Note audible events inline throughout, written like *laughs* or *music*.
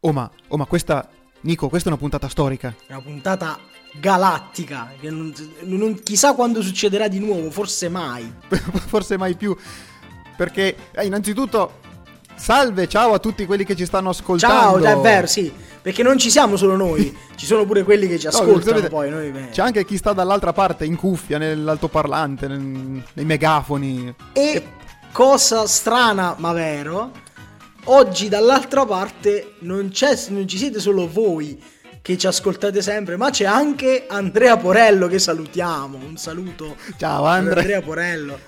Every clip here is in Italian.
Oh ma, oh ma questa, Nico, questa è una puntata storica. È una puntata galattica, che non, non- chissà quando succederà di nuovo, forse mai. *laughs* Forse mai più. Perché, eh, innanzitutto, salve, ciao a tutti quelli che ci stanno ascoltando. Ciao, è vero, sì, perché non ci siamo solo noi, ci sono pure quelli che ci No, ascoltano sapete, poi. Noi, beh. C'è anche chi sta dall'altra parte, in cuffia, nell'altoparlante, nel- nei megafoni. E cosa strana ma vero, oggi dall'altra parte non, c'è, non ci siete solo voi che ci ascoltate sempre, ma c'è anche Andrea Porello che salutiamo. Un saluto Ciao Andre. Andrea Porello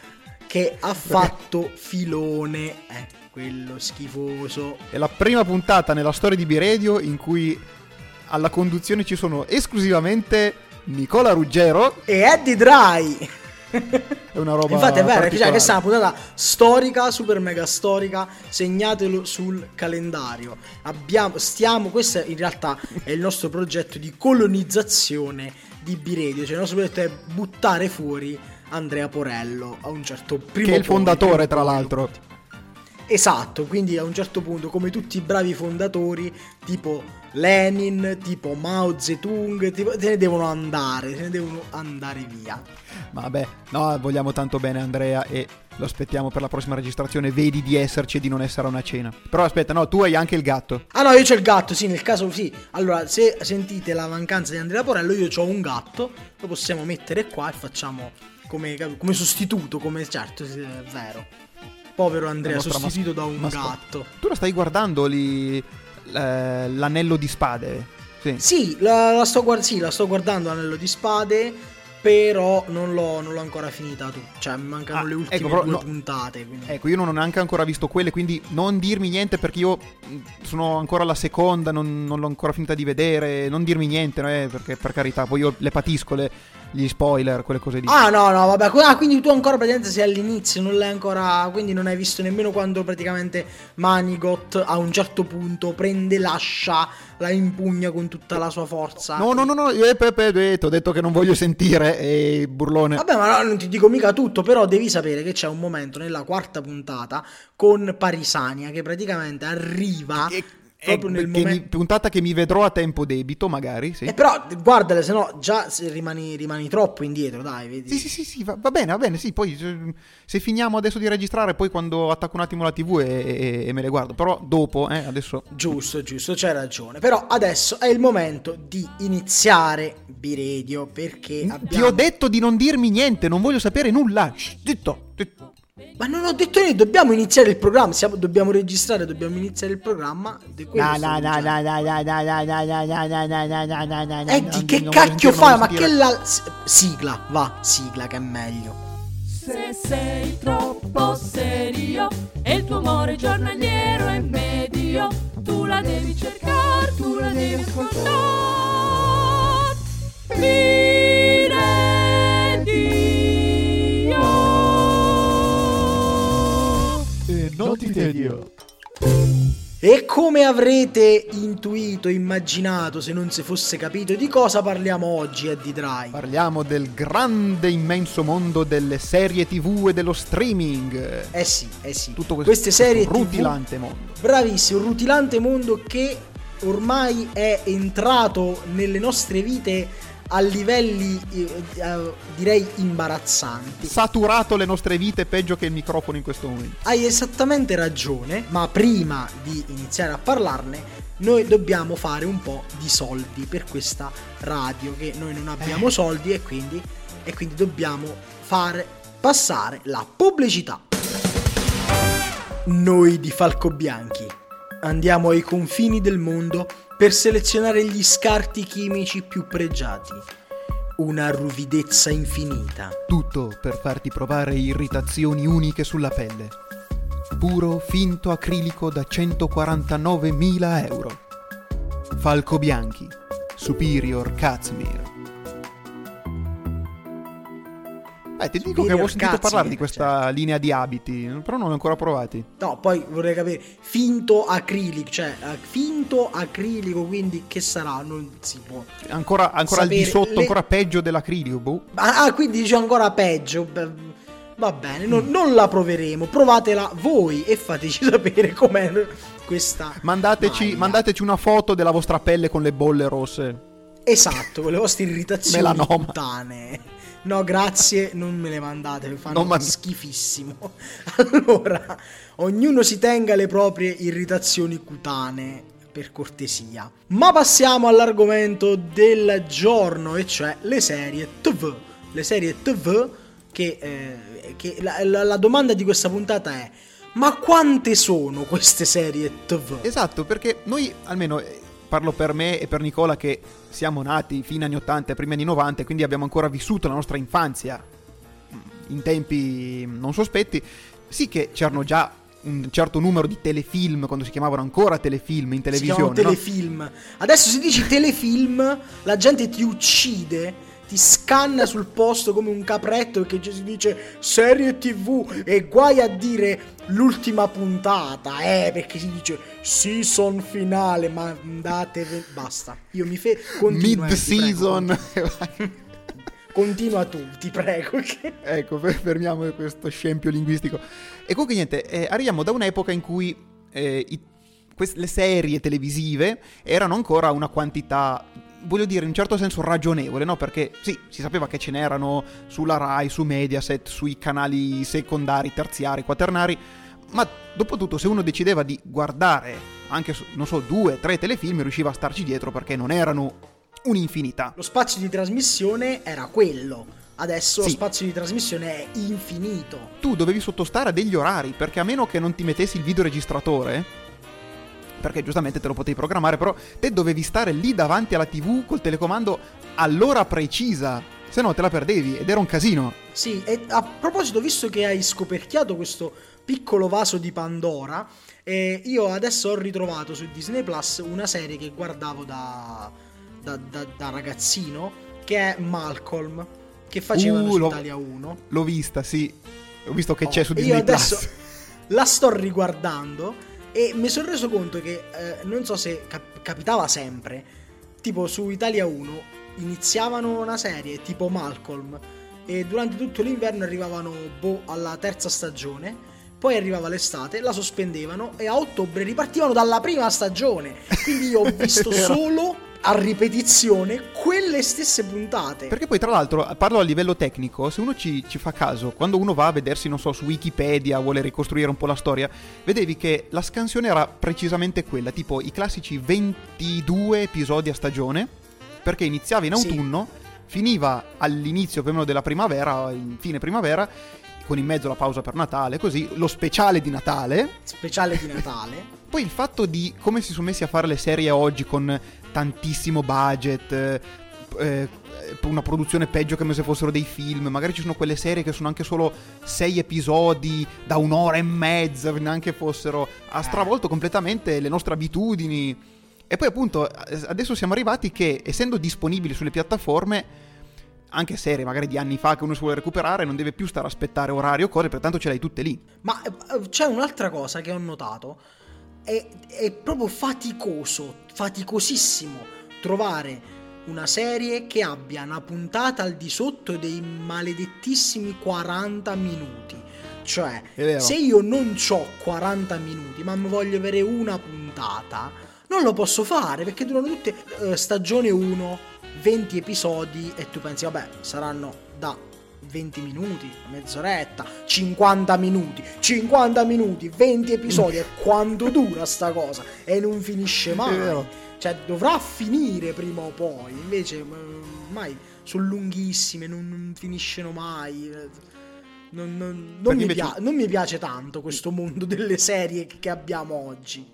che ha fatto filone, eh, quello schifoso. È la prima puntata nella storia di B-Radio in cui alla conduzione ci sono esclusivamente Nicola Ruggero. E Eddie Dry. È una roba. Infatti è vero, cioè, questa è una puntata storica, super mega storica, segnatelo sul calendario. Abbiamo, stiamo, questo in realtà è il nostro progetto di colonizzazione di B-Radio, cioè il nostro progetto è buttare fuori Andrea Porello a un certo primo Che è il fondatore, tra l'altro. Esatto, quindi a un certo punto, come tutti i bravi fondatori, tipo Lenin, tipo Mao Zedong, tipo, se ne devono andare, se ne devono andare via. Vabbè, no, vogliamo tanto bene Andrea e lo aspettiamo per la prossima registrazione. Vedi di esserci e di non essere a una cena. Però aspetta, no, tu hai anche il gatto. Ah no, io c'ho il gatto, sì, nel caso sì. Allora, se sentite la mancanza di Andrea Porello, io ho un gatto, lo possiamo mettere qua e facciamo come, come sostituto, come certo, è vero. Povero Andrea, La sostituito da un mascotte. gatto. Tu lo stai guardando lì. eh, l'anello di spade? Sì. Sì, la, la sto, guard- sì, la sto guardando Anello di Spade, però non l'ho, non l'ho ancora finita tu. Cioè, mi mancano Ah, le ultime ecco, però due no- puntate. Quindi. Ecco, io non ho neanche ancora visto quelle, quindi non dirmi niente perché io mh, sono ancora alla seconda, non, non l'ho ancora finita di vedere, non dirmi niente, eh, perché per carità, poi io le patisco le- gli spoiler, quelle cose lì. Ah no no vabbè ah, quindi tu ancora praticamente sei all'inizio non l'hai ancora quindi non hai visto nemmeno quando praticamente Manigot a un certo punto prende l'ascia la impugna con tutta la sua forza No, no, no, no, eh, ti ho detto che non voglio sentire, e burlone. Vabbè, ma no, non ti dico mica tutto, però devi sapere che c'è un momento nella quarta puntata con Parisania che praticamente arriva E- proprio eh, nel che mi- momento... puntata che mi vedrò a tempo debito, magari, sì. Eh, però guardale, se no già rimani, rimani troppo indietro, dai, vedi. Sì, sì, sì, sì, va, va bene, va bene, sì, poi se, finiamo adesso di registrare, poi quando attacco un attimo la TV e, e- e me le guardo, però dopo, eh, adesso... Giusto, giusto, c'hai ragione. Però adesso è il momento di iniziare B-Radio perché Ti abbiamo... ho detto di non dirmi niente, non voglio sapere nulla. Shh, zitto, zitto. Ma non ho detto niente, dobbiamo iniziare il programma, siamo- dobbiamo registrare, dobbiamo iniziare il programma. No, no, Eh, che cacchio fai? Ma che la... Sigla, va, sigla che è meglio. Se sei troppo serio e il tuo amore giornaliero è medio, tu la devi cercare, tu la devi ascoltare. Dio. E non ti tedio. E come avrete intuito, immaginato, se non si fosse capito, di cosa parliamo oggi a D-Drive? Parliamo del grande, immenso mondo delle serie TV e dello streaming. Eh sì, eh sì. Tutto questo, Queste serie questo TV rutilante mondo. Bravissimo, un rutilante mondo che ormai è entrato nelle nostre vite a livelli eh, eh, direi imbarazzanti. Saturato le nostre vite peggio che il microfono in questo momento. Hai esattamente ragione, ma prima di iniziare a parlarne, noi dobbiamo fare un po' di soldi per questa radio che noi non abbiamo Eh. soldi e quindi, e quindi dobbiamo fare passare la pubblicità. Noi di Falco Bianchi andiamo ai confini del mondo per selezionare gli scarti chimici più pregiati. Una ruvidezza infinita. Tutto per farti provare irritazioni uniche sulla pelle. Puro finto acrilico da 149.000 euro. Falco Bianchi. Superior Casimir. Eh, ti dico che avevo sentito Casimir, parlare di questa linea di abiti, però non li ho ancora provati. No, poi vorrei capire, finto acrilico, cioè eh, finto acrilico, quindi che sarà? Non si può. Ancora, ancora al di sotto, le- ancora peggio dell'acrilico. Boh. Ah, ah, quindi dice ancora peggio. beh, Va bene, non, non la proveremo, provatela voi e fateci *laughs* sapere com'è questa. Mandateci, maglia. mandateci una foto della vostra pelle con le bolle rosse. Esatto, con le vostre irritazioni cutanee. No, grazie, non me le mandate, mi fanno mand- schifissimo. *laughs* Allora, ognuno si tenga le proprie irritazioni cutanee, per cortesia. Ma passiamo all'argomento del giorno, e cioè le serie TV. Le serie TV che, eh, che la, la- la domanda di questa puntata è ma quante sono queste serie TV? Esatto, perché noi, almeno parlo per me e per Nicola, che siamo nati fine anni 80 e primi anni 90, e quindi abbiamo ancora vissuto la nostra infanzia mm, in tempi non sospetti. Sì che c'erano già un certo numero di telefilm, quando si chiamavano ancora telefilm in Si televisione, no? telefilm. Adesso se dici telefilm, la gente ti uccide, ti scanna sul posto come un capretto perché ci si dice serie tv e guai a dire l'ultima puntata, eh, perché si dice season finale, ma andate, basta. Io mi fe... continua, ti Mid-season. prego. *laughs* Continua tu, ti prego. che- ecco, fer- fermiamo questo scempio linguistico. E comunque niente, eh, arriviamo da un'epoca in cui eh, i- quest- le serie televisive erano ancora una quantità, voglio dire, in un certo senso ragionevole, no? Perché sì, si sapeva che ce n'erano sulla Rai, su Mediaset, sui canali secondari, terziari, quaternari, ma dopo tutto se uno decideva di guardare anche, non so, due, tre telefilm, riusciva a starci dietro perché non erano un'infinità. Lo spazio di trasmissione era quello. Adesso Sì. lo spazio di trasmissione è infinito. tu dovevi sottostare a degli orari, perché a meno che non ti mettessi il videoregistratore, perché giustamente te lo potevi programmare, però te dovevi stare lì davanti alla TV col telecomando all'ora precisa, se no te la perdevi ed era un casino. Sì, e a proposito, visto che hai scoperchiato questo piccolo vaso di Pandora, eh, io adesso ho ritrovato su Disney Plus una serie che guardavo da, da- da- da ragazzino, che è Malcolm, che facevano Uh, su Italia 1. L'ho vista, sì. Ho visto che Oh, c'è su Disney Io adesso Plus. la sto riguardando e mi sono reso conto che eh, non so se cap- capitava sempre, tipo su Italia 1 iniziavano una serie tipo Malcolm e durante tutto l'inverno arrivavano boh alla terza stagione, poi arrivava l'estate, la sospendevano e a ottobre ripartivano dalla prima stagione. Quindi io ho *laughs* visto solo a ripetizione quelle stesse puntate. Perché poi, tra l'altro, parlo a livello tecnico, se uno ci, ci fa caso, quando uno va a vedersi, non so, su Wikipedia, vuole ricostruire un po' la storia, vedevi che la scansione era precisamente quella, tipo i classici 22 episodi a stagione, perché iniziava in Sì. autunno, finiva all'inizio più o meno della primavera, in fine primavera, con in mezzo la pausa per Natale, così, lo speciale di Natale, Speciale di Natale. *laughs* poi il fatto di come si sono messi a fare le serie oggi con tantissimo budget, eh, eh, una produzione peggio come se fossero dei film, magari ci sono quelle serie che sono anche solo sei episodi da un'ora e mezza, neanche fossero, ha stravolto completamente le nostre abitudini. E poi appunto eh, adesso siamo arrivati che essendo disponibili sulle piattaforme anche serie magari di anni fa che uno si vuole recuperare non deve più stare a aspettare orario o cose, pertanto ce l'hai tutte lì. Ma eh, c'è un'altra cosa che ho notato. È, è proprio faticoso, faticosissimo trovare una serie che abbia una puntata al di sotto dei maledettissimi 40 minuti. Cioè, se io non ho 40 minuti, ma mi voglio avere una puntata, non lo posso fare perché durano tutte eh, stagione 1, 20 episodi e tu pensi, vabbè, saranno da 20 minuti, mezz'oretta, 50 minuti, 50 minuti, 20 episodi, e *laughs* quanto dura sta cosa? E non finisce mai. Cioè, dovrà finire prima o poi, invece eh, mai sono lunghissime, non, non finiscono mai. Non, non- non mi pia- non mi piace tanto questo mondo delle serie che abbiamo oggi.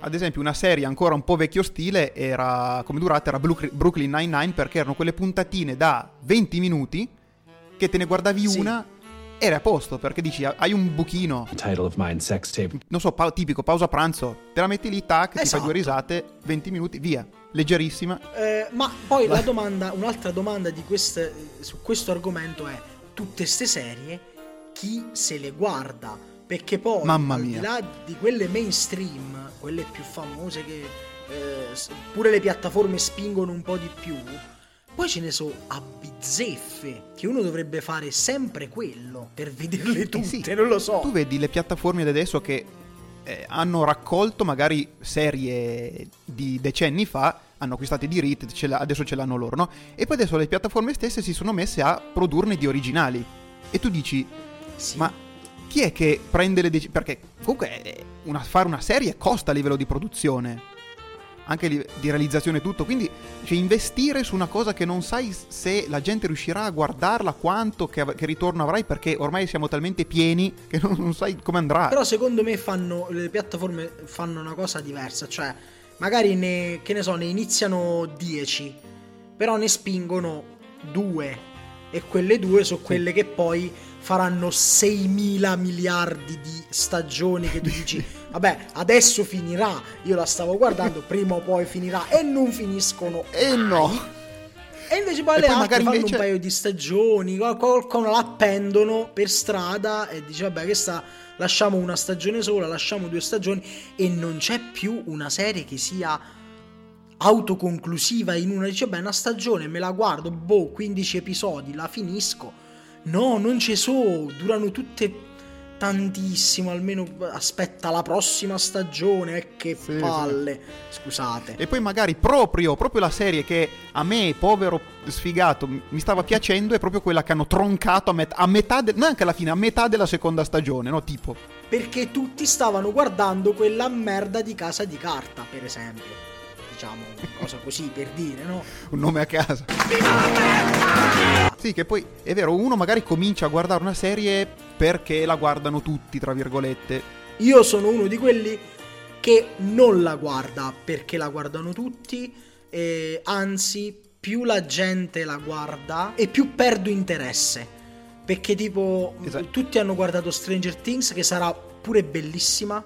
Ad esempio, una serie ancora un po' vecchio stile era come durata era Brooklyn Nine-Nine perché erano quelle puntatine da 20 minuti che te ne guardavi Sì. una eri a posto perché dici hai un buchino, title of mine, sex tape. non so, pa- tipico pausa pranzo, te la metti lì, tac, ti fai Esatto. due risate, 20 minuti, via, leggerissima. Eh, ma poi la domanda, un'altra domanda di queste, su questo argomento è: tutte ste serie, chi se le guarda? Perché poi, Mamma al mia. di là di quelle mainstream, quelle più famose che eh, pure le piattaforme spingono un po' di più, Poi ce ne so a bizzeffe, che uno dovrebbe fare sempre quello per vederle tutte, Eh sì, non lo so. Tu vedi le piattaforme di adesso che eh, hanno raccolto magari serie di decenni fa, hanno acquistato i diritti, ce adesso ce l'hanno loro, no? E poi adesso le piattaforme stesse si sono messe a produrne di originali. E tu dici, Sì. ma chi è che prende le decisioni? Perché comunque eh, una- fare una serie costa a livello di produzione, anche di realizzazione e tutto. Quindi cioè, investire su una cosa che non sai se la gente riuscirà a guardarla, quanto, che, av- che ritorno avrai, perché ormai siamo talmente pieni che non, non sai come andrà. Però secondo me fanno le piattaforme fanno una cosa diversa, cioè magari ne che ne so, ne iniziano 10, però ne spingono due e quelle due sono quelle che poi faranno 6.000 miliardi di stagioni che tu dici *laughs* vabbè adesso finirà io la stavo guardando prima o poi finirà e non finiscono E no! e invece poi E le poi altre magari fanno invece- un paio di stagioni, qual- qualcuno la appendono per strada e dice vabbè questa lasciamo una stagione sola, lasciamo due stagioni e non c'è più una serie che sia autoconclusiva in una, dice beh una stagione me la guardo, boh 15 episodi, la finisco. No, non ci so, durano tutte tantissimo, almeno aspetta la prossima stagione, eh, che Sì, palle. Scusate. E poi magari proprio, proprio la serie che a me, povero sfigato, mi stava piacendo è proprio quella che hanno troncato a, met- a metà, de- neanche alla fine, a metà della seconda stagione, no? Tipo, perché tutti stavano guardando quella merda di casa di carta, per esempio. Diciamo, una cosa così per dire, no? un nome a casa. Sì, che poi è vero, uno magari comincia a guardare una serie perché la guardano tutti, tra virgolette. Io sono uno di quelli che non la guarda perché la guardano tutti, e anzi, più la gente la guarda e più perdo interesse. Perché tipo, Esatto. tutti hanno guardato Stranger Things, che sarà pure bellissima,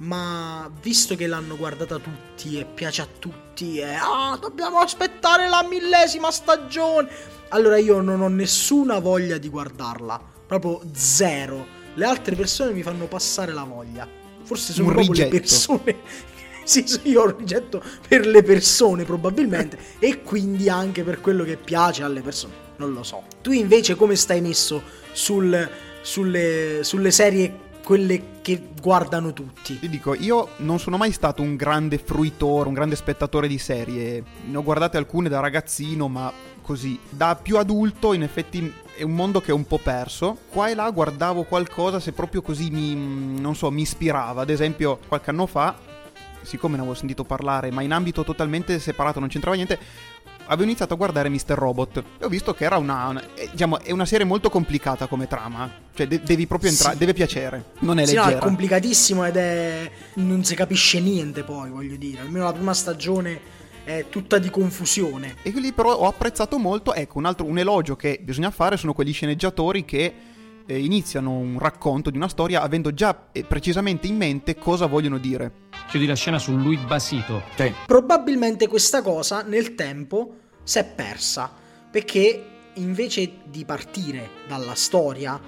ma visto che l'hanno guardata tutti e piace a tutti, e ah, dobbiamo aspettare la millesima stagione. Allora io non ho nessuna voglia di guardarla, proprio zero. Le altre persone mi fanno passare la voglia. Forse sono Un proprio le rigetto. persone. *laughs* sì, sì, io ho un rigetto per le persone probabilmente *laughs* e quindi anche per quello che piace alle persone. Non lo so. Tu invece come stai messo sul- sulle, sulle serie quelle che guardano tutti? Ti dico, io non sono mai stato un grande fruitore, un grande spettatore di serie. Ne ho guardate alcune da ragazzino, ma così. Da più adulto, in effetti, è un mondo che è un po' perso. Qua e là guardavo qualcosa se proprio così mi, non so, mi ispirava. Ad esempio, qualche anno fa, siccome ne avevo sentito parlare, ma in ambito totalmente separato, non c'entrava niente, avevo iniziato a guardare Mr. Robot e ho visto che era una, una- eh, diciamo, è una serie molto complicata come trama. Cioè, de- devi proprio entrare, Sì. deve piacere. Non è Sì, no, leggera. è complicatissimo ed è. non si capisce niente poi, voglio dire. Almeno la prima stagione è tutta di confusione. E lì però ho apprezzato molto, ecco, un altro un elogio che bisogna fare sono quegli sceneggiatori che eh, iniziano un racconto di una storia avendo già eh, precisamente in mente cosa vogliono dire. Chiudi la scena su lui basito. Probabilmente questa cosa nel tempo si è persa perché invece di partire dalla storia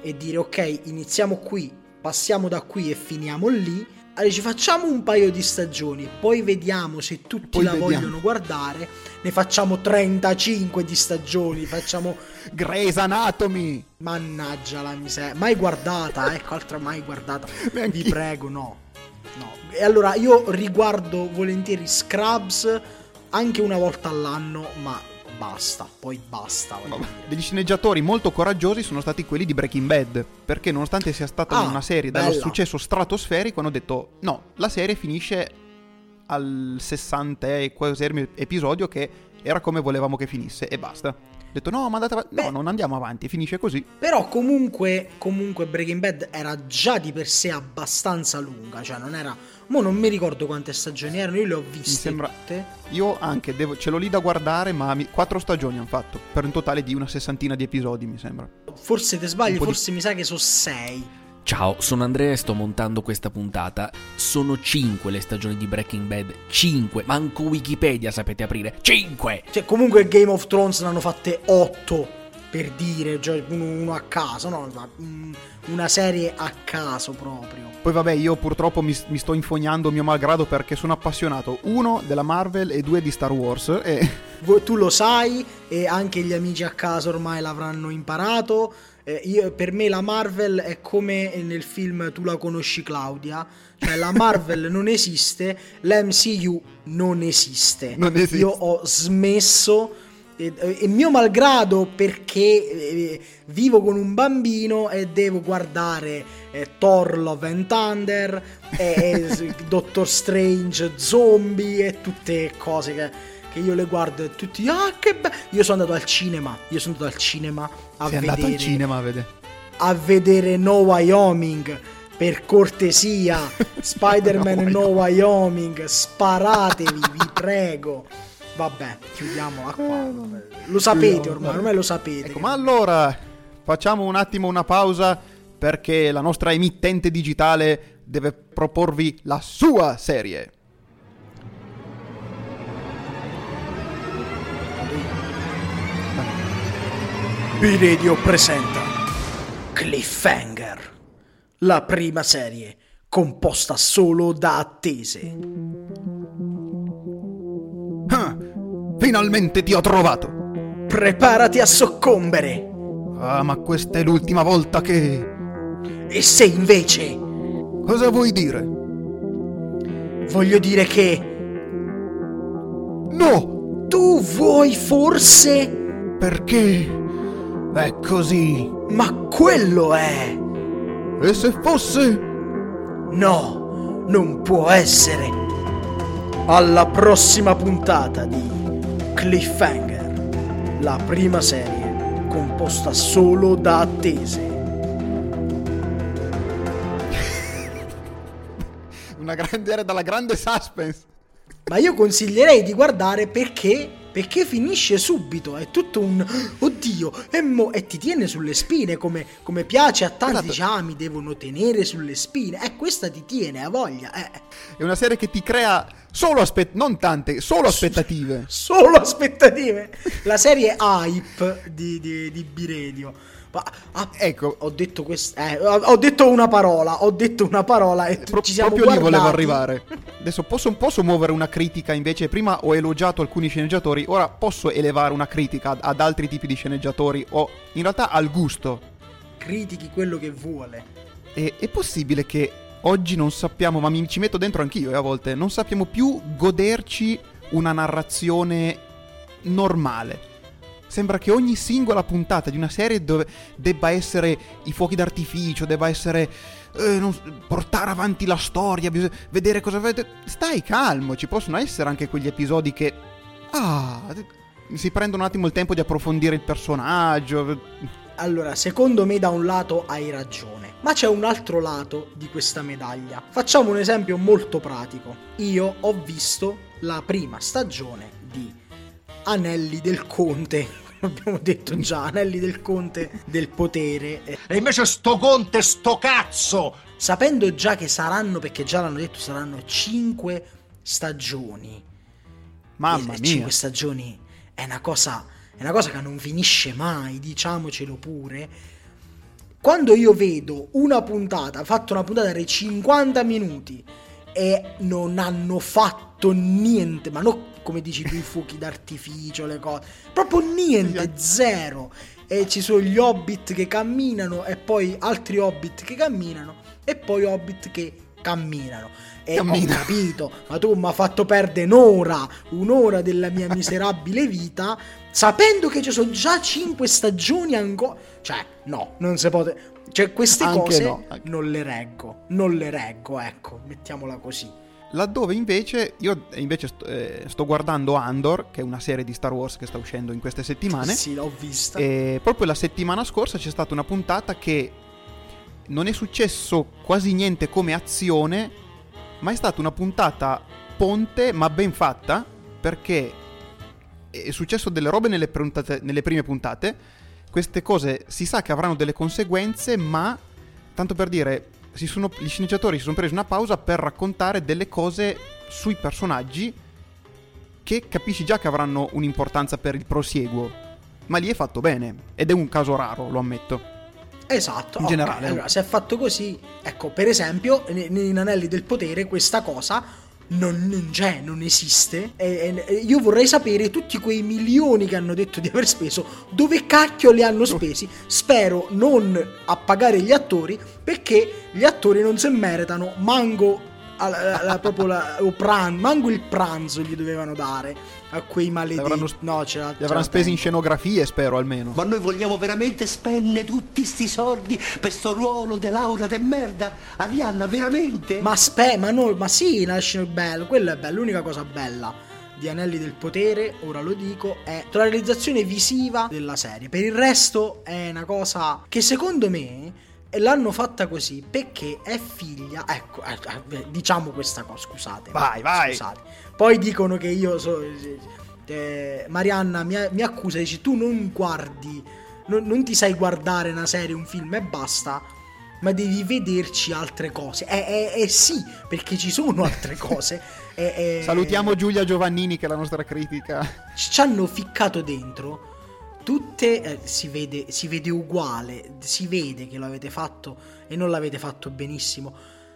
e dire ok, iniziamo qui, passiamo da qui e finiamo lì, allora ci facciamo un paio di stagioni, poi vediamo se tutti Poi la vediamo. vogliono guardare, ne facciamo 35 di stagioni, facciamo *laughs* Grey's Anatomy! Mannaggia la miseria. Mai guardata, ecco, altra mai guardata. Vi prego, no. No. E allora io riguardo volentieri Scrubs anche una volta all'anno, ma basta, poi basta. Vabbè. Degli sceneggiatori molto coraggiosi sono stati quelli di Breaking Bad, perché nonostante sia stata Ah, una serie dallo bella. successo stratosferico, hanno detto no, la serie finisce al 60 e quasi episodio che era come volevamo che finisse e basta. Ho detto no, ma andate avanti. No, Beh. non andiamo avanti, finisce così. Però comunque, comunque Breaking Bad era già di per sé abbastanza lunga, cioè non era... Mo non mi ricordo quante stagioni erano, io le ho viste sembra- tutte. Io anche, devo- ce l'ho lì da guardare, ma mi- quattro stagioni hanno fatto, per un totale di una sessantina di episodi, mi sembra. Forse te Un sbagli, po' di- forse mi sa che sono sei. Ciao, sono Andrea e sto montando questa puntata. Sono 5 le stagioni di Breaking Bad. 5. Manco Wikipedia sapete aprire. 5! Cioè, comunque Game of Thrones ne hanno fatte 8 per dire, cioè uno, uno a caso, no? Mm, Una serie a caso proprio. Poi vabbè, io purtroppo mi, mi sto infognando mio malgrado perché sono appassionato, uno, della Marvel e due di Star Wars, e tu lo sai e anche gli amici a casa ormai l'avranno imparato. Eh, io- per me la Marvel è come nel film Tu la conosci Claudia, cioè la Marvel non esiste, l'MCU non esiste. Non esiste. Io ho smesso e, e mio malgrado perché eh, vivo con un bambino e devo guardare eh, Thor Love and Thunder, *laughs* Doctor Strange, zombie e tutte cose che, che io le guardo e tutti ah che bello io sono andato al cinema io sono andato al cinema a Sei vedere andato al cinema a vedere. a vedere No Wyoming per cortesia. *laughs* Spider-Man No No Wyoming sparatevi vi prego. Vabbè chiudiamola qua. Lo sapete ormai ormai lo sapete. Ecco, ma allora facciamo un attimo una pausa perché la nostra emittente digitale deve proporvi la sua serie. B-Radio presenta Cliffhanger, la prima serie composta solo da attese. Ah, finalmente ti ho trovato! Preparati a soccombere. Ah, ma questa è l'ultima volta che... E se invece Cosa vuoi dire? voglio dire che No! tu vuoi forse, Perché? È così. ma quello è. E se fosse... No, non può essere. Alla prossima puntata di Cliffhanger, la prima serie composta solo da attese. Una grande era dalla grande suspense. Ma io consiglierei di guardare perché perché finisce subito, è tutto un oddio e, mo- e ti tiene sulle spine come, come piace a tanti, Esatto. ah mi devono tenere sulle spine, eh questa ti tiene, ha voglia, eh. È una serie che ti crea solo aspettative, non tante, solo aspettative. Solo aspettative. La serie hype di, di, di B-Radio. Ma, ah, Ecco. ho detto questa. Eh, ho, detto una parola. Ho detto una parola e Pro- ci siamo proprio lì guardati. volevo arrivare. Adesso posso, posso muovere una critica invece. Prima ho elogiato alcuni sceneggiatori, ora posso elevare una critica ad, ad altri tipi di sceneggiatori o in realtà al gusto. Critichi quello che vuole. E, è possibile che oggi non sappiamo, ma mi ci metto dentro anch'io eh, a volte, non sappiamo più goderci una narrazione normale. Sembra che ogni singola puntata di una serie dove debba essere i fuochi d'artificio, debba essere eh, non portare avanti la storia, vedere cosa avete. Stai calmo, ci possono essere anche quegli episodi che ah, si prendono un attimo il tempo di approfondire il personaggio. Allora, secondo me da un lato hai ragione, ma c'è un altro lato di questa medaglia. Facciamo un esempio molto pratico. Io ho visto la prima stagione Anelli del Conte. *laughs* Abbiamo detto già, Anelli del Conte del potere. Eh, E invece sto conte, sto cazzo! sapendo già che saranno, perché già l'hanno detto, saranno 5 stagioni. Mamma E mia. 5 stagioni è una cosa è una cosa che non finisce mai, diciamocelo pure. Quando io vedo una puntata, fatto una puntata di 50 minuti e non hanno fatto niente, ma non come dici tu i fuochi d'artificio, le cose, proprio niente, zero. E ci sono gli hobbit che camminano e poi altri hobbit che camminano e poi hobbit che camminano. E Cammina. ho capito, ma tu mi hai fatto perdere un'ora, un'ora della mia *laughs* miserabile vita, sapendo che ci sono già 5 stagioni ancora. Cioè, no, non si può. Cioè, queste Anche cose no, non le reggo, non le reggo, ecco, mettiamola così. Laddove invece io invece sto, eh, sto guardando Andor, che è una serie di Star Wars che sta uscendo in queste settimane. Sì, l'ho vista. E proprio la settimana scorsa c'è stata una puntata che non è successo quasi niente come azione, ma è stata una puntata ponte, ma ben fatta, perché è successo delle robe nelle, puntate- nelle prime puntate. Queste cose si sa che avranno delle conseguenze, ma tanto per dire, sono- gli sceneggiatori si sono presi una pausa per raccontare delle cose sui personaggi che capisci già che avranno un'importanza per il prosieguo. Ma lì è fatto bene. Ed è un caso raro, lo ammetto. Esatto, In ok, generale. Allora, se è fatto così, ecco, per esempio, in Anelli del Potere questa cosa non, non c'è, non esiste. E, e io vorrei sapere tutti quei milioni che hanno detto di aver speso, dove cacchio li hanno spesi. Spero non a pagare gli attori, perché gli attori non se meritano mango alla- alla- proprio la, o pran- manco il pranzo gli dovevano dare a quei maledetti. avranno- no, ce la, Li avranno la spesi in scenografie, spero almeno. Ma noi vogliamo veramente spendere tutti sti soldi per sto ruolo di Laura de merda? Arianna, veramente? Ma aspe, ma no, ma sì, nasce bello, quello è bello, l'unica cosa bella di Anelli del Potere, ora lo dico, è la realizzazione visiva della serie. Per il resto è una cosa che secondo me l'hanno fatta così perché è figlia, ecco, eh, eh, diciamo questa cosa, scusate. Vai, vai. Scusate. Poi dicono che io so eh, Marianna mi, mi accusa, dice tu non guardi, non, non ti sai guardare una serie, un film e basta ma devi vederci altre cose. Eh, eh, eh sì, perché ci sono altre *laughs* cose. Eh, eh, Salutiamo Giulia Giovannini che è la nostra critica. Ci hanno ficcato dentro tutte. eh, si, vede, si vede uguale, si vede che lo avete fatto e non l'avete fatto benissimo.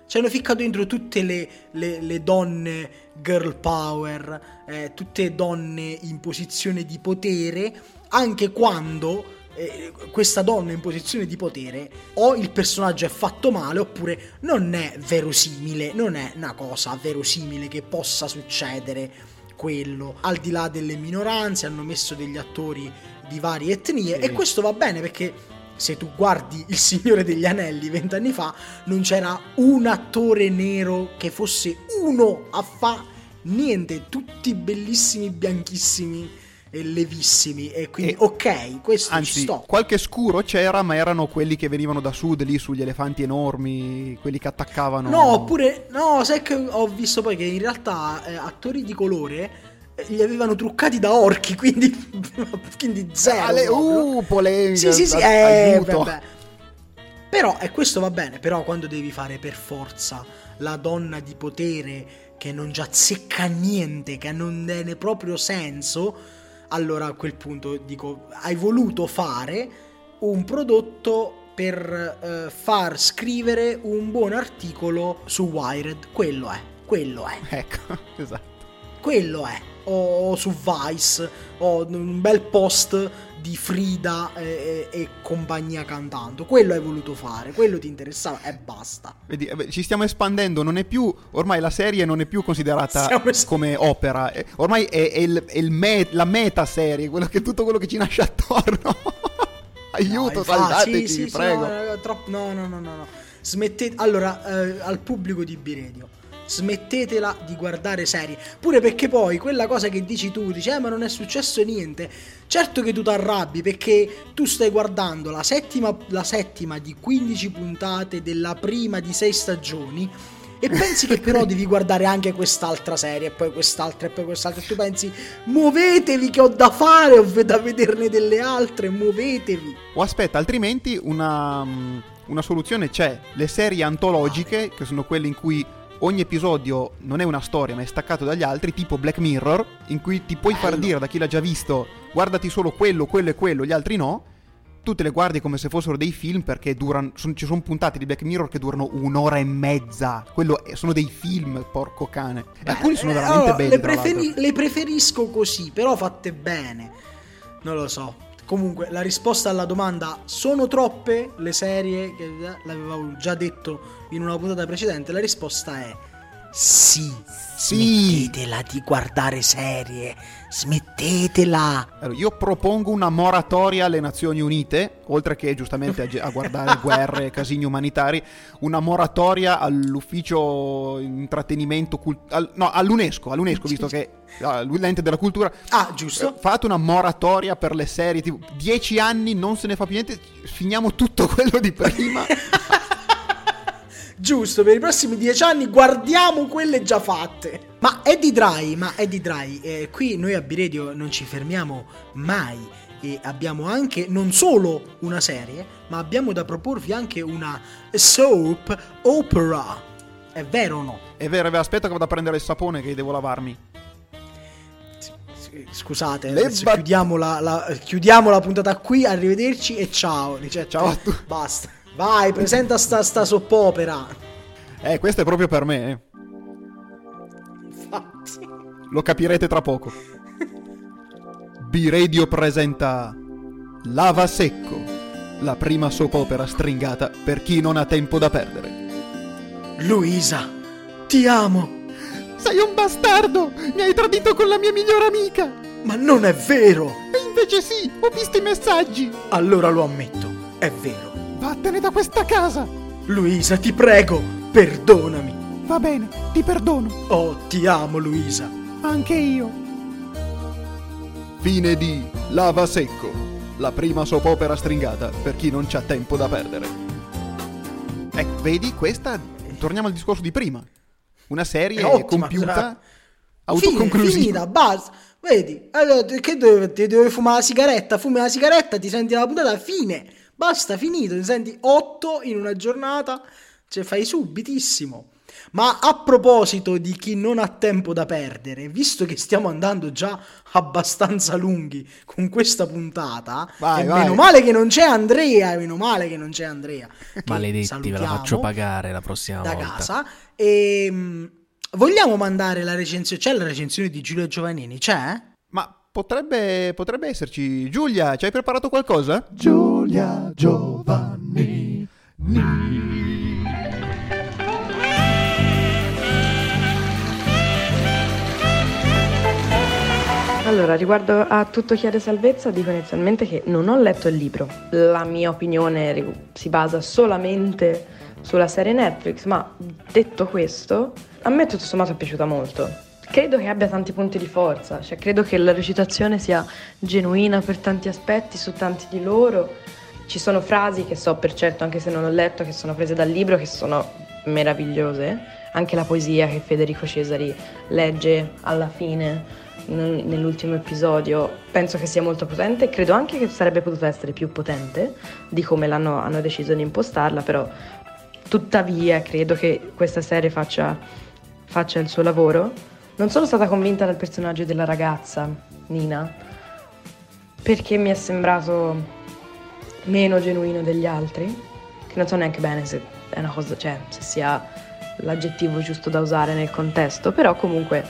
Ci hanno ficcato dentro tutte le, le- le donne girl power, eh, tutte donne in posizione di potere, anche quando eh, questa donna in posizione di potere o il personaggio è fatto male oppure non è verosimile, non è una cosa verosimile che possa succedere quello. Al di là delle minoranze hanno messo degli attori di varie etnie e questo va bene perché se tu guardi Il Signore degli Anelli vent'anni fa non c'era un attore nero che fosse uno a fa niente, tutti bellissimi, bianchissimi e levissimi e quindi E- ok, questo ci Anzi, sto. qualche scuro c'era, ma erano quelli che venivano da sud lì sugli elefanti enormi, quelli che attaccavano. No, oppure no, sai che ho visto poi che in realtà eh, attori di colore li avevano truccati da orchi, *laughs* quindi quindi zero. Le- proprio. uh, polemica. Sì, sì, sì, eh, vabbè. Però, e questo va bene, però quando devi fare per forza la donna di potere che non già azzecca niente, che non tiene proprio senso, allora a quel punto dico, hai voluto fare un prodotto per eh, far scrivere un buon articolo su Wired, quello è, quello è. Ecco, *laughs* esatto. Quello è. O su Vice, o un bel post di Frida e, e- e compagnia cantando. Quello hai voluto fare, quello ti interessava e basta. Vedi, eh ci stiamo espandendo, non è più, ormai la serie non è più considerata *laughs* es- come opera, eh, ormai è, è il- è il me- la meta serie, quello che, tutto quello che ci nasce attorno. *laughs* Aiuto, No, saldateci, sì, sì, prego. no, troppo- no, no, no, no, no. Smettete. Allora, eh, al pubblico di Biredio. Smettetela di guardare serie. Pure perché poi quella cosa che dici tu, dici, eh, ma non è successo niente. Certo che tu ti arrabbi perché tu stai guardando la settima, la settima di 15 puntate della prima di 6 stagioni. E pensi che però *laughs* devi guardare anche quest'altra serie, e poi quest'altra, e poi quest'altra. E tu pensi, muovetevi che ho da fare, ho da vederne delle altre, muovetevi. O aspetta, altrimenti una, mm, una soluzione c'è. Le serie antologiche, che sono quelle in cui ogni episodio non è una storia, ma è staccato dagli altri, tipo Black Mirror, in cui ti puoi far dire da chi l'ha già visto, guardati solo quello, quello e quello, gli altri no. Tu te le guardi come se fossero dei film perché durano, son- ci sono puntate di Black Mirror che durano un'ora e mezza. Quello è- sono dei film, porco cane. E alcuni sono Eh, veramente allora, belli. Le, preferi- le preferisco così, però fatte bene. Non lo so. Comunque, la risposta alla domanda sono troppe le serie, che l'avevo già detto in una puntata precedente, la risposta è sì. Sì. Smettetela di guardare serie. Smettetela. Allora, io propongo una moratoria alle Nazioni Unite, oltre che giustamente a, a guardare *laughs* guerre e casini umanitari, una moratoria all'ufficio intrattenimento, cult- al- no, all'UNESCO, all'UNESCO, visto che ah, l'ente della cultura. Ah, eh, giusto. Fate una moratoria per le serie, tipo 10 anni non se ne fa più niente, finiamo tutto quello di prima. *laughs* Giusto, per i prossimi dieci anni guardiamo quelle già fatte. Ma Eddie Dry, ma Eddie Dry, eh, qui noi a Biredio non ci fermiamo mai e abbiamo anche non solo una serie, ma abbiamo da proporvi anche una soap opera. È vero o no? È vero, è vero, aspetta che vado a prendere il sapone che devo lavarmi. Scusate, bat- chiudiamo, la, la- chiudiamo la puntata qui, arrivederci e ciao. Ricetta. Ciao a tutti. Basta. Vai, presenta sta, sta soap opera. Eh, questo è proprio per me. eh. lo capirete tra poco. B-Radio presenta Lava Secco, la prima soap opera stringata per chi non ha tempo da perdere. Luisa, ti amo. Sei un bastardo! Mi hai tradito con la mia migliore amica! Ma non è vero. E invece sì, ho visto i messaggi! Allora lo ammetto, è vero. Vattene da questa casa! Luisa, ti prego, perdonami. Va bene, ti perdono. Oh, ti amo, Luisa. Anche io. Fine di Lava Secco, la prima soap opera stringata per chi non c'ha tempo da perdere. Ecco, vedi, questa... Torniamo al discorso di prima. Una serie È ottima, compiuta, cioè- autoconclusiva. Fine, finita, basta. Vedi, allora, che dove, ti devi fumare la sigaretta, fumi la sigaretta, ti senti la puntata, fine. Basta, finito, ti senti 8 in una giornata, cioè fai subitissimo. Ma a proposito di chi non ha tempo da perdere, visto che stiamo andando già abbastanza lunghi con questa puntata, Vai, e vai. meno male che non c'è Andrea, meno male che non c'è Andrea. Maledetti, ve la faccio pagare la prossima da volta. casa. E mm, vogliamo mandare la recensione? C'è la recensione di Giulio Giovannini? C'è? Potrebbe, potrebbe esserci. Giulia, ci hai preparato qualcosa? Giulia Giovanni. Allora, riguardo a Tutto chiede salvezza, dico inizialmente che non ho letto il libro. La mia opinione si basa solamente sulla serie Netflix, ma detto questo, a me tutto sommato è piaciuta molto. Credo che abbia tanti punti di forza, cioè credo che la recitazione sia genuina per tanti aspetti, su tanti di loro. Ci sono frasi che so per certo, anche se non ho letto, che sono prese dal libro, che sono meravigliose. Anche la poesia che Federico Cesari legge alla fine nel- nell'ultimo episodio penso che sia molto potente, credo anche che sarebbe potuto essere più potente di come l'hanno hanno deciso di impostarla, però tuttavia credo che questa serie faccia, faccia il suo lavoro. Non sono stata convinta dal personaggio della ragazza, Nina, perché mi è sembrato meno genuino degli altri, che non so neanche bene se è una cosa, cioè se sia l'aggettivo giusto da usare nel contesto, però comunque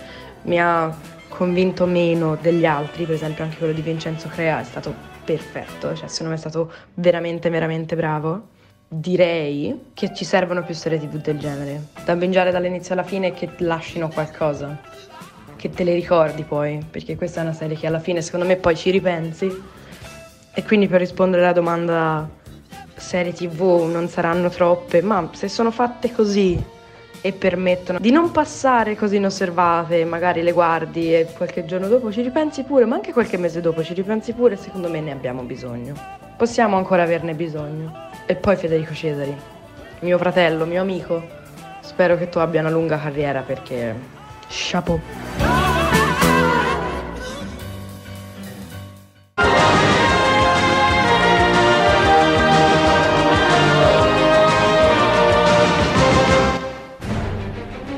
mi ha convinto meno degli altri, per esempio anche quello di Vincenzo Crea è stato perfetto, cioè secondo me è stato veramente veramente bravo. Direi che ci servono più serie tv del genere, da bingiare dall'inizio alla fine e che lasciano qualcosa, che te le ricordi poi, perché questa è una serie che alla fine secondo me poi ci ripensi e quindi per rispondere alla domanda serie tv non saranno troppe, ma se sono fatte così e permettono di non passare così inosservate, magari le guardi e qualche giorno dopo ci ripensi pure, ma anche qualche mese dopo ci ripensi pure, secondo me ne abbiamo bisogno. Possiamo ancora averne bisogno. E poi Federico Cesari, mio fratello, mio amico, spero che tu abbia una lunga carriera perché... Chapeau.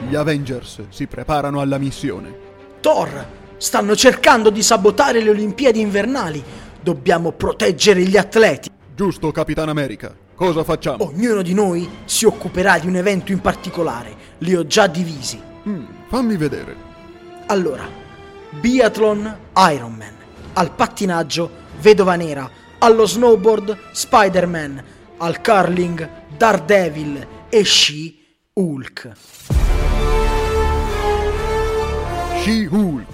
Gli Avengers si preparano alla missione. Thor, stanno cercando di sabotare le Olimpiadi invernali. Dobbiamo proteggere gli atleti. Giusto, Capitan America. Cosa facciamo? Ognuno di noi si occuperà di un evento in particolare. Li ho già divisi. Mm, fammi vedere. Allora, biathlon Ironman, al pattinaggio Vedova Nera, allo snowboard Spider-Man, al curling Daredevil e sci Hulk. She-Hulk.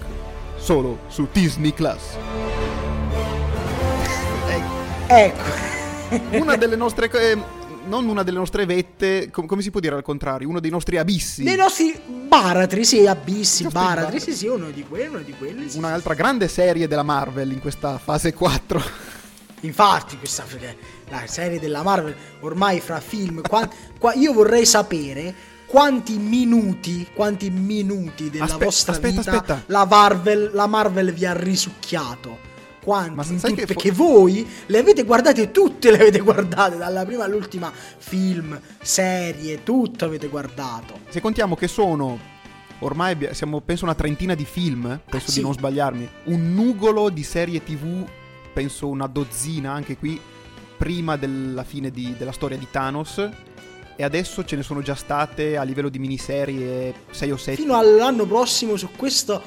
Solo su Disney Plus. Ecco, Una delle *laughs* nostre. eh, non una delle nostre vette. com- come si può dire al contrario? Uno dei nostri abissi. dei nostri baratri, sì, abissi, baratri, sì, sì, uno di quelli, uno di quelli. sì, Un'altra grande serie della Marvel in questa fase 4. Infatti, questa la serie della Marvel ormai fra film. qua- qua- io vorrei sapere quanti minuti, quanti minuti della Aspe- vostra aspetta, vita aspetta. La, Marvel, la Marvel vi ha risucchiato. Quanti? Ma sai che fo- perché voi le avete guardate tutte, le avete guardate dalla prima all'ultima film, serie, tutto avete guardato. Se contiamo che sono. Ormai siamo penso una trentina di film, penso sì. di non sbagliarmi. Un nugolo di serie TV, penso una dozzina anche qui, prima della fine di- della storia di Thanos. E adesso ce ne sono già state a livello di miniserie 6 o 7. Fino all'anno prossimo su questo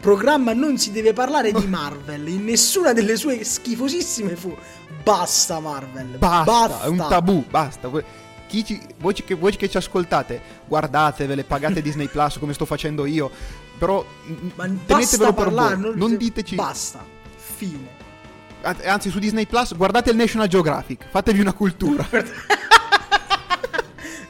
programma non si deve parlare di Marvel in nessuna delle sue schifosissime fu. Basta Marvel. Basta, è un tabù, basta. Chi ci- voi, che, voi che ci ascoltate, guardatevele, pagate Disney Plus come sto facendo io. Però Ma tenetevelo basta per parlare, voi. non, Non diteci. Basta. Fine. an- Anzi, su Disney Plus guardate il National Geographic, fatevi una cultura. *laughs* *laughs*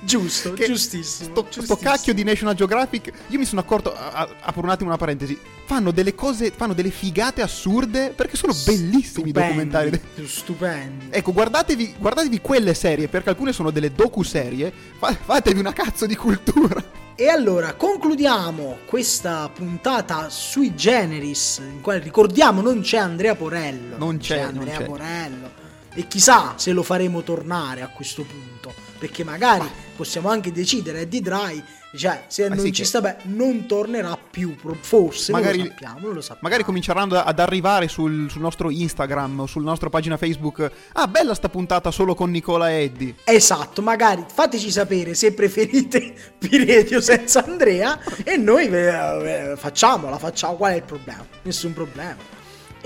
Giusto, Che giustissimo. Sto, sto giustissimo. cacchio di National Geographic, io mi sono accorto, a- apro un attimo una parentesi, fanno delle cose, fanno delle figate assurde perché sono bellissimi i documentari. Stupendi. Ecco, guardatevi, guardatevi quelle serie, perché alcune sono delle docu-serie, fa- fatevi una cazzo di cultura. E allora concludiamo questa puntata sui generis, in quale ricordiamo non c'è Andrea Porello. Non c'è, non Andrea c'è. Porello. E chissà se lo faremo tornare a questo punto. Perché magari possiamo anche decidere Eddie Dry, cioè se Ma non sì ci che- sta bene, non tornerà più. Forse Magari- non lo sappiamo, non lo sappiamo. Magari cominceranno ad arrivare sul, sul nostro Instagram o sulla nostra pagina Facebook. Ah, bella sta puntata solo con Nicola e Eddie. Esatto, magari fateci sapere se preferite *laughs* Piredio senza Andrea e noi eh, eh, facciamola, facciamo, qual è il problema? Nessun problema.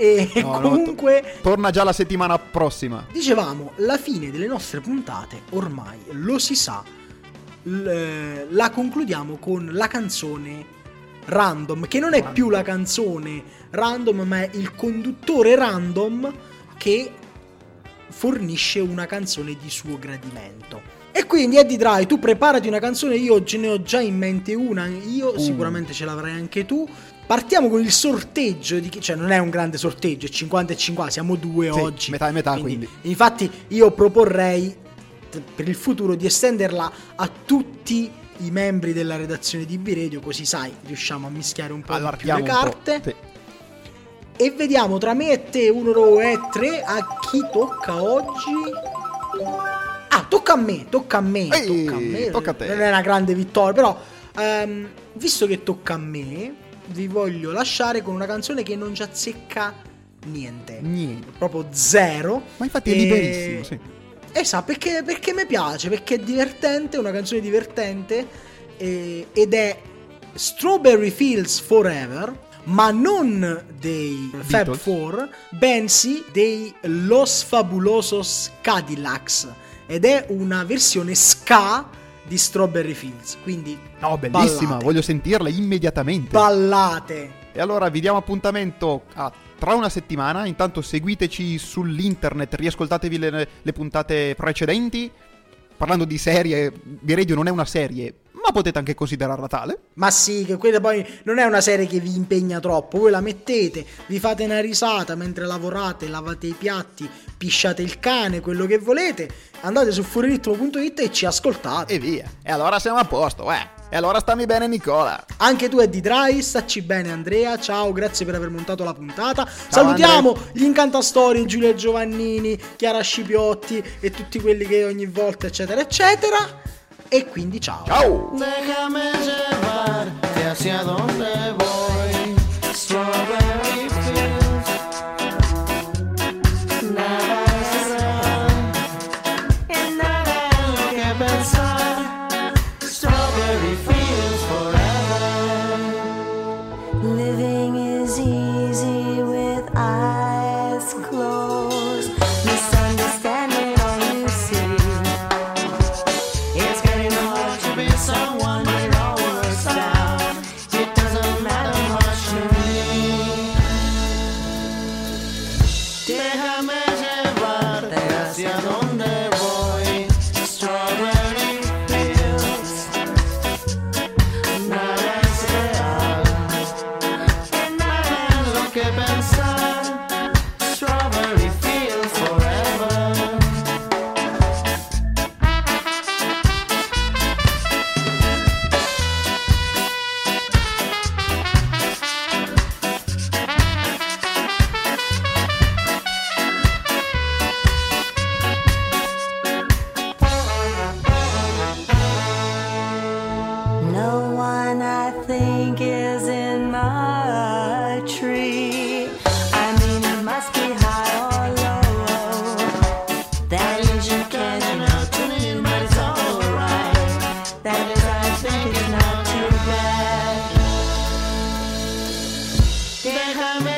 E No, no, comunque, to- torna già la settimana prossima. dicevamo, la fine delle nostre puntate ormai lo si sa, l- la concludiamo con la canzone random, che non è più la canzone random, ma è il conduttore random che fornisce una canzone di suo gradimento. E quindi Eddie Dry, tu preparati una canzone, io ce ne ho già in mente una, io sicuramente ce l'avrai anche tu. Partiamo con il sorteggio, di chi, cioè non è un grande sorteggio, è 50 e 50, siamo due Sì, oggi. metà e metà, quindi. Infatti io proporrei per il futuro di estenderla a tutti i membri della redazione di B-Radio, così sai, riusciamo a mischiare un po' più le carte. Sì. E vediamo tra me e te, 1, 2 e 3, a chi tocca oggi. Ah, tocca a me, tocca a me, Ehi, tocca a me. tocca a te. Non è una grande vittoria, però ehm, visto che tocca a me, vi voglio lasciare con una canzone che non ci azzecca niente. Niente. Proprio zero. Ma infatti è E- liberissimo, sì. Esatto, perché, perché mi piace, perché è divertente, è una canzone divertente eh, ed è Strawberry Fields Forever, ma non dei Fab Beatles. Four, bensì dei Los Fabulosos Cadillacs ed è una versione ska di Strawberry Fields, quindi No, bellissima, ballate. voglio sentirla immediatamente. ballate. E allora vi diamo appuntamento a tra una settimana. Intanto seguiteci sull'internet, riascoltatevi le, le puntate precedenti. Parlando di serie, B-Radio non è una serie, ma potete anche considerarla tale. Ma sì, che quella poi non è una serie che vi impegna troppo. Voi la mettete, vi fate una risata mentre lavorate, lavate i piatti, pisciate il cane, quello che volete. Andate su fuoriritmo.it e ci ascoltate. E via. E allora siamo a posto, eh. E allora stammi bene Nicola. Anche tu Eddie Dry, stacci bene Andrea, ciao, grazie per aver montato la puntata. Salutiamo gli incantastorie, Giulia Giovannini, Chiara Scipiotti e tutti quelli che ogni volta eccetera eccetera. E quindi ciao. Ciao! déjame